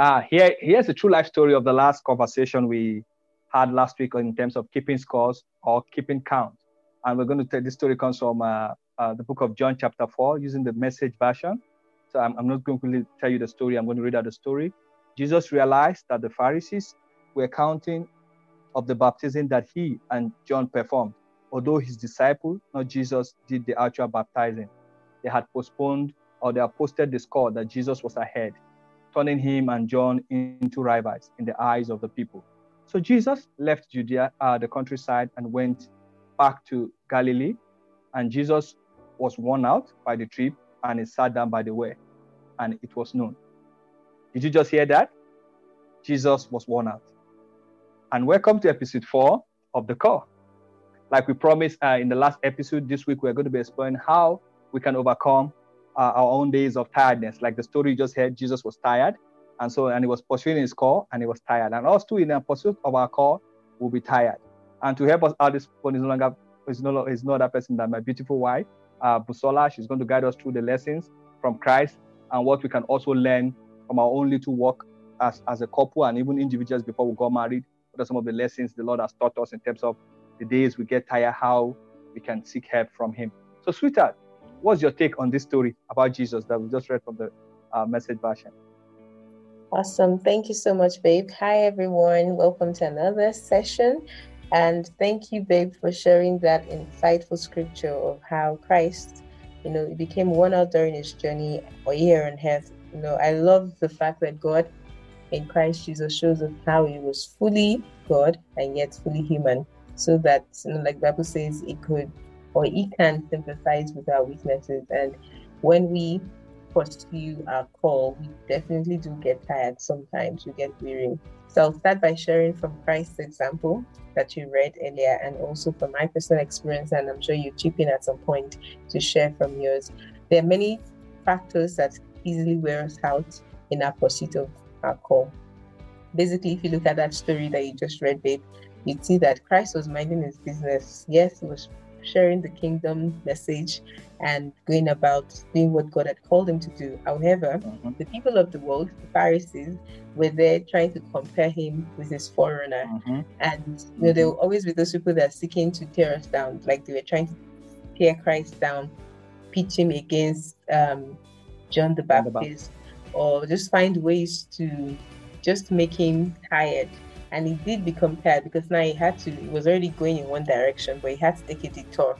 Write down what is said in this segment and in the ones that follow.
Uh, here, here's a true life story of the last conversation we had last week in terms of keeping scores or keeping count. And we're going to take this story comes from uh, uh, the book of John, chapter 4, using the message version. So I'm, I'm not going to tell you the story, I'm going to read out the story. Jesus realized that the Pharisees were counting of the baptism that he and John performed, although his disciple, not Jesus, did the actual baptizing. They had postponed or they had posted the score that Jesus was ahead, turning him and John into rivals in the eyes of the people. So Jesus left Judea, uh, the countryside, and went back to Galilee. And Jesus was worn out by the trip and he sat down by the way, and it was noon. Did you just hear that? Jesus was worn out. And welcome to episode four of The Core. Like we promised uh, in the last episode, this week we're going to be exploring how we can overcome uh, our own days of tiredness. Like the story you just heard, Jesus was tired. And so, and he was pursuing his call and he was tired. And us too, in the pursuit of our call, will be tired. And to help us out this point is no longer, is no, is no other person than my beautiful wife, uh, Busola. She's going to guide us through the lessons from Christ and what we can also learn from our own little work as, as a couple and even individuals before we got married. What are some of the lessons the Lord has taught us in terms of the days we get tired, how we can seek help from Him. So, sweetheart, what's your take on this story about Jesus that we just read from the uh, message version? Awesome. Thank you so much, babe. Hi, everyone. Welcome to another session. And thank you, babe, for sharing that insightful scripture of how Christ, you know, became one out during his journey or here on earth. You know, I love the fact that God in Christ Jesus shows us how he was fully God and yet fully human. So that, you know, like Bible says, he could or he can sympathize with our weaknesses. And when we pursue our call, we definitely do get tired sometimes, we get weary. So I'll start by sharing from Christ's example that you read earlier and also from my personal experience, and I'm sure you chip in at some point to share from yours. There are many factors that easily wear us out in our pursuit of our call. Basically, if you look at that story that you just read, babe, you'd see that Christ was minding his business. Yes, he was sharing the kingdom message and going about doing what God had called him to do. However, mm-hmm. the people of the world, the Pharisees, were there trying to compare him with his forerunner. Mm-hmm. And you know, there will always be those people that are seeking to tear us down, like they were trying to tear Christ down, pitch him against um, John the Baptist, or just find ways to just make him tired and he did become tired because now he had to he was already going in one direction but he had to take a detour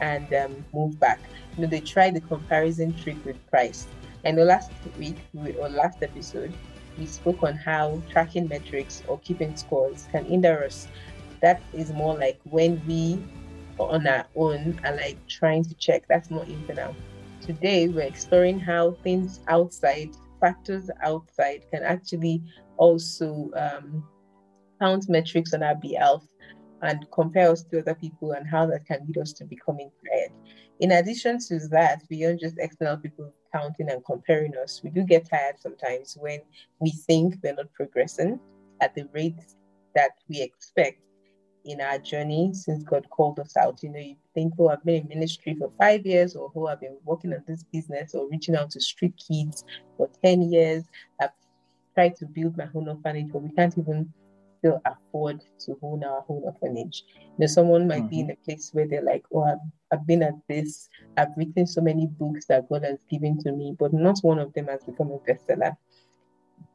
and um, move back. You know they tried the comparison trick with Christ. And the last week or last episode we spoke on how tracking metrics or keeping scores can hinder us. That is more like when we are on our own and like trying to check. That's more internal. Today we're exploring how things outside factors outside can actually also um, count metrics on our behalf and compare us to other people and how that can lead us to becoming tired. In addition to that, beyond just external people counting and comparing us, we do get tired sometimes when we think we're not progressing at the rate that we expect in our journey since God called us out. You know, you think, oh, I've been in ministry for five years, or oh, I've been working on this business or reaching out to street kids for 10 years. I've tried to build my own orphanage, but we can't even still afford to own our own orphanage. You know, someone might mm-hmm. be in mm-hmm. a place where they're like, oh, I've, I've been at this, I've written so many books that God has given to me, but not one of them has become a bestseller.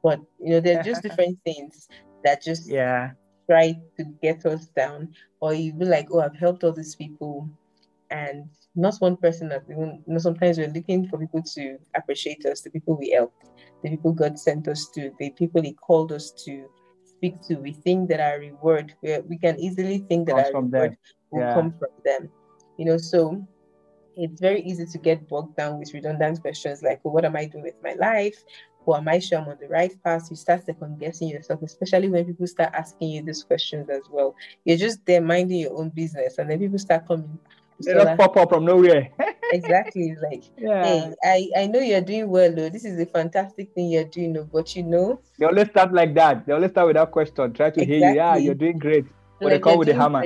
But you know, they're just different things that just yeah try to get us down, or you be like, oh, I've helped all these people, and not one person that even. You know, sometimes we're looking for people to appreciate us, the people we helped, the people God sent us to, the people He called us to speak to. We think that our reward, we, we can easily think that our reward will yeah. come from them. You know, so it's very easy to get bogged down with redundant questions like, well, what am I doing with my life? Or am I sure I'm on the right path? You start second guessing yourself, especially when people start asking you these questions as well. You're just there minding your own business, and then people start coming. They just pop up from nowhere. exactly. Like, yeah. hey, I, I know you're doing well, though. This is a fantastic thing you're doing, though, but you know. They always start like that. They always start with that question. Try to exactly. hear you. Yeah, you're doing great. But like they come with the hammer.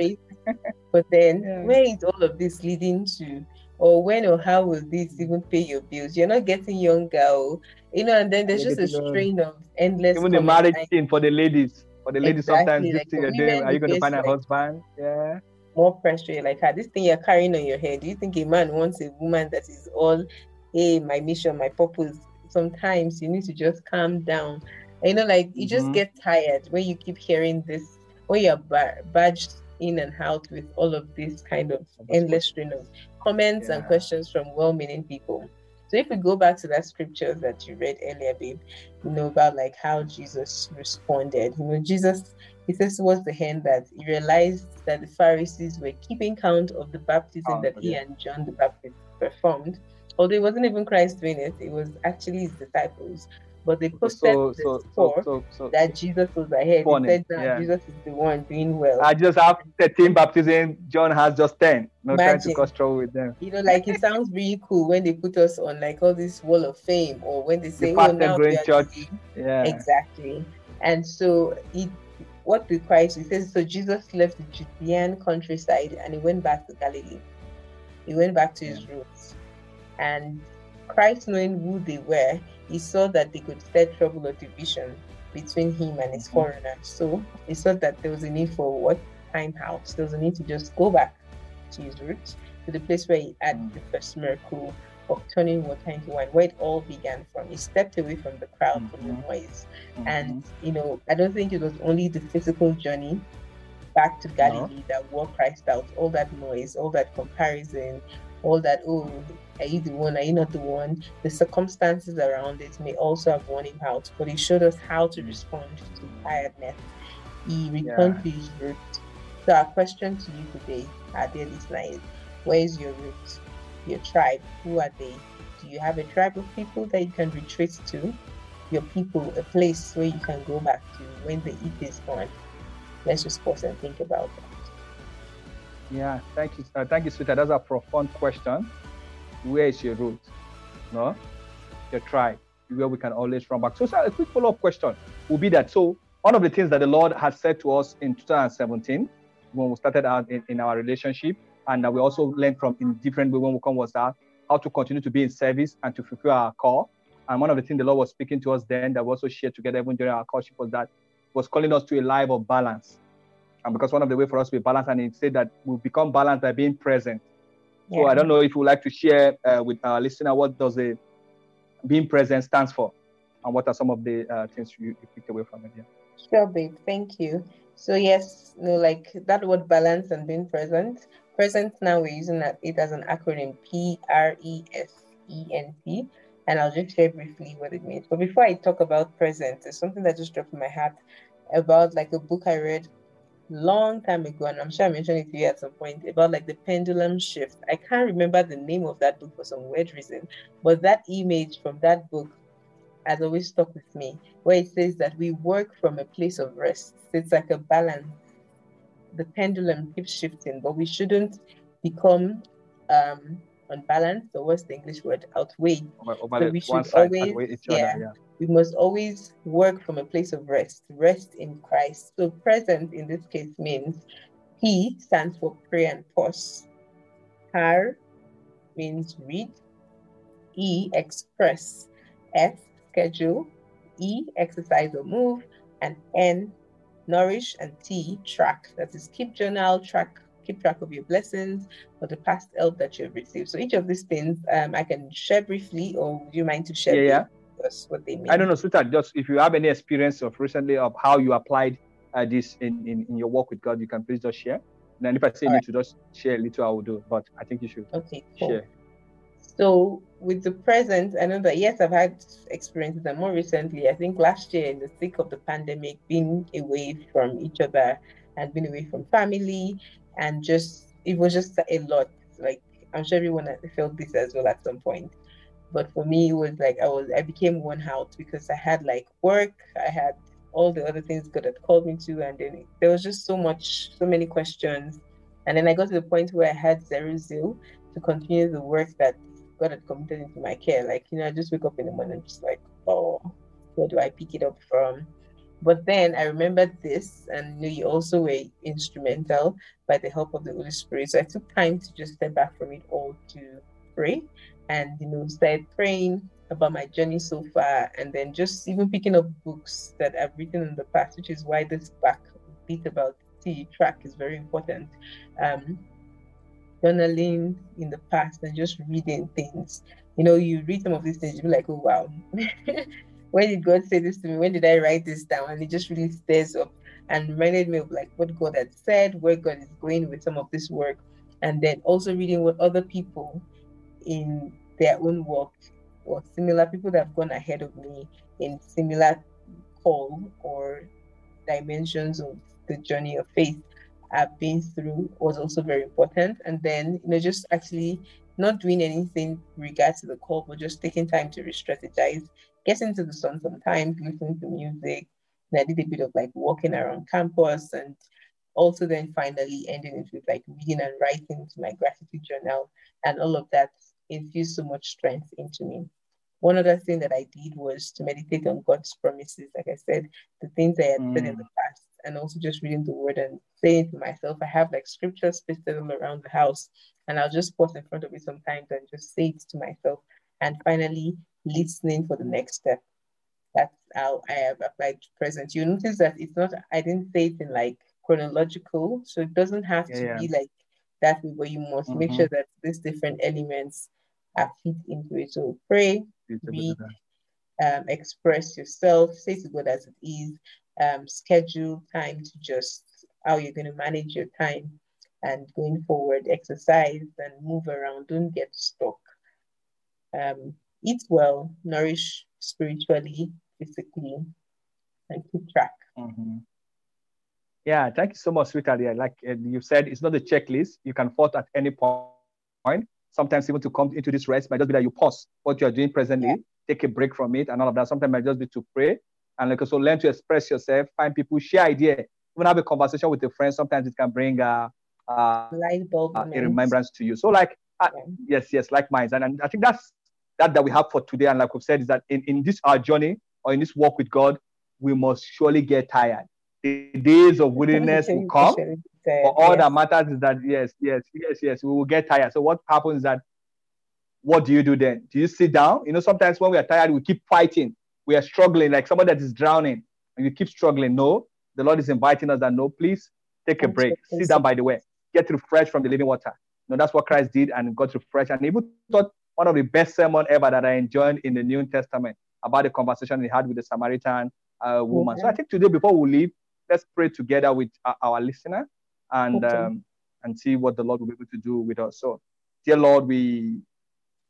but then, yeah. where is all of this leading to? Or when or how will this even pay your bills? You're not getting younger. Oh. You know, and then there's just a strain of endless. Even the marriage thing for the ladies. For the ladies, exactly, sometimes like this thing are you going to find a husband? Yeah. More pressure, like ah, this thing you're carrying on your head. Do you think a man wants a woman that is all, hey, my mission, my purpose? Sometimes you need to just calm down. You know, like you just mm-hmm. get tired when you keep hearing this, when you're badged in and out with all of this kind of endless stream of comments yeah. and questions from well-meaning people. So if we go back to that scripture that you read earlier, babe, you know about like how Jesus responded. You know, Jesus he says towards the end that he realized that the Pharisees were keeping count of the baptism oh, that he and John the Baptist performed. Although it wasn't even Christ doing it, it was actually his disciples but they posted so, so, so, so, that Jesus was ahead. Funny. They said that yeah. Jesus is the one doing well. I just have 13 baptisms. John has just 10. No Imagine, trying to cause trouble with them. You know, like it sounds really cool when they put us on like all this wall of fame or when they say, the oh, now we church. Yeah. Exactly. And so it what the Christ he says so Jesus left the Judean countryside and he went back to Galilee. He went back to his roots. And Christ knowing who they were, he saw that they could start trouble or division between him and his mm-hmm. forerunner. So he saw that there was a need for what time out. There was a need to just go back to his roots, to the place where he had mm. the first miracle turning water into wine, where it all began from. He stepped away from the crowd, mm-hmm. from the mm-hmm. noise. Mm-hmm. And you know, I don't think it was only the physical journey back to Galilee no. that wore Christ out, all that noise, all that comparison, all that, oh, are you the one? Are you not the one? The circumstances around it may also have worn him out, but he showed us how to respond to tiredness. He returned yeah. to his roots. So, our question to you today, our dear listeners, where is your root? Your tribe? Who are they? Do you have a tribe of people that you can retreat to? Your people, a place where you can go back to when the heat is gone? Let's just pause and think about that. Yeah, thank you. Uh, thank you, Sweetheart. That's a profound question. Where is your root? No? Your tribe, where we can always run back. So, so a quick follow up question will be that. So, one of the things that the Lord has said to us in 2017 when we started out in, in our relationship, and that we also learned from in different way when we come was that how to continue to be in service and to fulfill our call. And one of the things the Lord was speaking to us then that we also shared together even during our courtship was that was calling us to a life of balance. And because one of the way for us to be balanced, and he said that we become balanced by being present. Yeah. So I don't know if you would like to share uh, with our listener what does a being present stands for, and what are some of the uh, things you, you picked away from it. Yeah. Sure, babe. Thank you. So yes, you know, like that word balance and being present. Present now we're using it as an acronym P R E S E N T, and I'll just share briefly what it means. But before I talk about present, there's something that just dropped in my heart about like a book I read long time ago, and I'm sure I mentioned it to you at some point about like the pendulum shift. I can't remember the name of that book for some weird reason, but that image from that book has always stuck with me, where it says that we work from a place of rest. It's like a balance. The pendulum keeps shifting, but we shouldn't become um, unbalanced, or what's the English word? Outweighed. so we should always, yeah, yeah we must always work from a place of rest, rest in Christ. So, present in this case means P stands for pray and pause. R means read. E, express. S, schedule. E, exercise or move. And N, nourish. And T, track. That is keep journal, track keep track of your blessings for the past help that you've received. So each of these things um, I can share briefly, or would you mind to share? Yeah, yeah us what they mean. I don't know, sweetheart. Just if you have any experience of recently of how you applied uh, this in, in, in your work with God, you can please just share. And then if I say All you right. to just share a little, I will do. But I think you should okay, cool. share. So with the present, I know that yes, I've had experiences, and more recently, I think last year in the thick of the pandemic, being away from each other and being away from family, and just it was just a lot. Like I'm sure everyone felt this as well at some point. But for me, it was like I was I became one out because I had like work, I had all the other things God had called me to, and then there was just so much, so many questions. And then I got to the point where I had zero zeal to continue the work that God had committed into my care. Like, you know, I just wake up in the morning just like, oh, where do I pick it up from? But then I remembered this, and you also were instrumental by the help of the Holy Spirit. So I took time to just step back from it all to pray and you know started praying about my journey so far, and then just even picking up books that I've written in the past, which is why this back bit about the track is very important. Um, journaling in the past and just reading things. You know, you read some of these things, you be like, oh wow, when did God say this to me? When did I write this down? And it just really stares up and reminded me of like what God had said, where God is going with some of this work, and then also reading what other people in their own work or similar people that have gone ahead of me in similar call or dimensions of the journey of faith I've been through was also very important. And then, you know, just actually not doing anything regards to the call, but just taking time to re-strategize, getting to the sun sometimes, listening to music. And I did a bit of like walking around campus and also then finally ending it with like reading and writing to my gratitude journal and all of that infused so much strength into me. One other thing that I did was to meditate on God's promises. Like I said, the things I had mm. said in the past, and also just reading the word and saying to myself, I have like scriptures pasted all around the house, and I'll just pause in front of it sometimes and just say it to myself. And finally, listening for the next step. That's how I have applied to present. You notice that it's not, I didn't say it in like chronological, so it doesn't have yeah, to yeah. be like that way, but you must mm-hmm. make sure that these different elements are fit into it. So pray, read, um, express yourself, say to God as it is, um, schedule time to just how you're going to manage your time and going forward, exercise and move around. Don't get stuck. Um, eat well, nourish spiritually, physically, and keep track. Mm-hmm. Yeah, thank you so much, sweetheart. Yeah, like you said, it's not a checklist. You can pause at any point. Sometimes even to come into this rest might just be that you pause what you are doing presently, yeah. take a break from it, and all of that. Sometimes might just be to pray and like so learn to express yourself, find people, share idea, even have a conversation with a friend. Sometimes it can bring uh, uh, light bulb uh, a remembrance to you. So like uh, yeah. yes, yes, like mine, and, and I think that's that that we have for today. And like we've said, is that in, in this our journey or in this walk with God, we must surely get tired. The days of willingness will come. But all yes. that matters is that yes, yes, yes, yes, we will get tired. So what happens is that what do you do then? Do you sit down? You know, sometimes when we are tired, we keep fighting we are struggling, like someone that is drowning, and you keep struggling. No, the Lord is inviting us that no, please take a break. Sit down by the way. Get refreshed from the living water. No, that's what Christ did and got refreshed. And even thought one of the best sermon ever that I enjoyed in the New Testament about the conversation he had with the Samaritan uh, woman. So I think today, before we leave, let's pray together with uh, our listener and okay. um, and see what the Lord will be able to do with us. So, dear Lord, we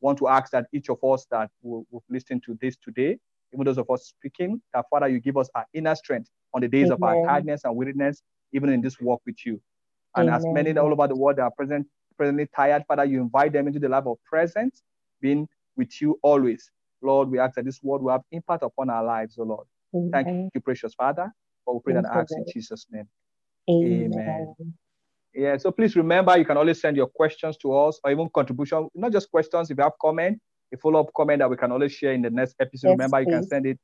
want to ask that each of us that will, will listen to this today even those of us speaking, that Father, you give us our inner strength on the days Amen. of our tiredness and weariness, even in this walk with you. And Amen. as many all over the world that are present, presently tired, Father, you invite them into the life of presence, being with you always. Lord, we ask that this word will have impact upon our lives, oh Lord. Amen. Thank you, precious Father, for we pray and ask in Jesus' name. Amen. Yeah, so please remember you can always send your questions to us or even contribution, not just questions, if you have comment, a follow-up comment that we can always share in the next episode. Yes, Remember, please. you can send it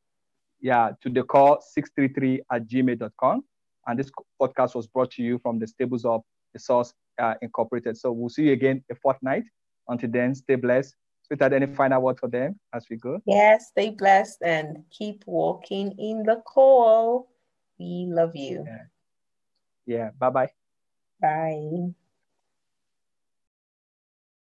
yeah, to the call 633 at gmail.com. And this podcast was brought to you from the stables of the Source uh, Incorporated. So we'll see you again a fortnight. Until then, stay blessed. Sweetheart, any final word for them as we go? Yes, stay blessed and keep walking in the call. We love you. Yeah. yeah. Bye-bye. Bye.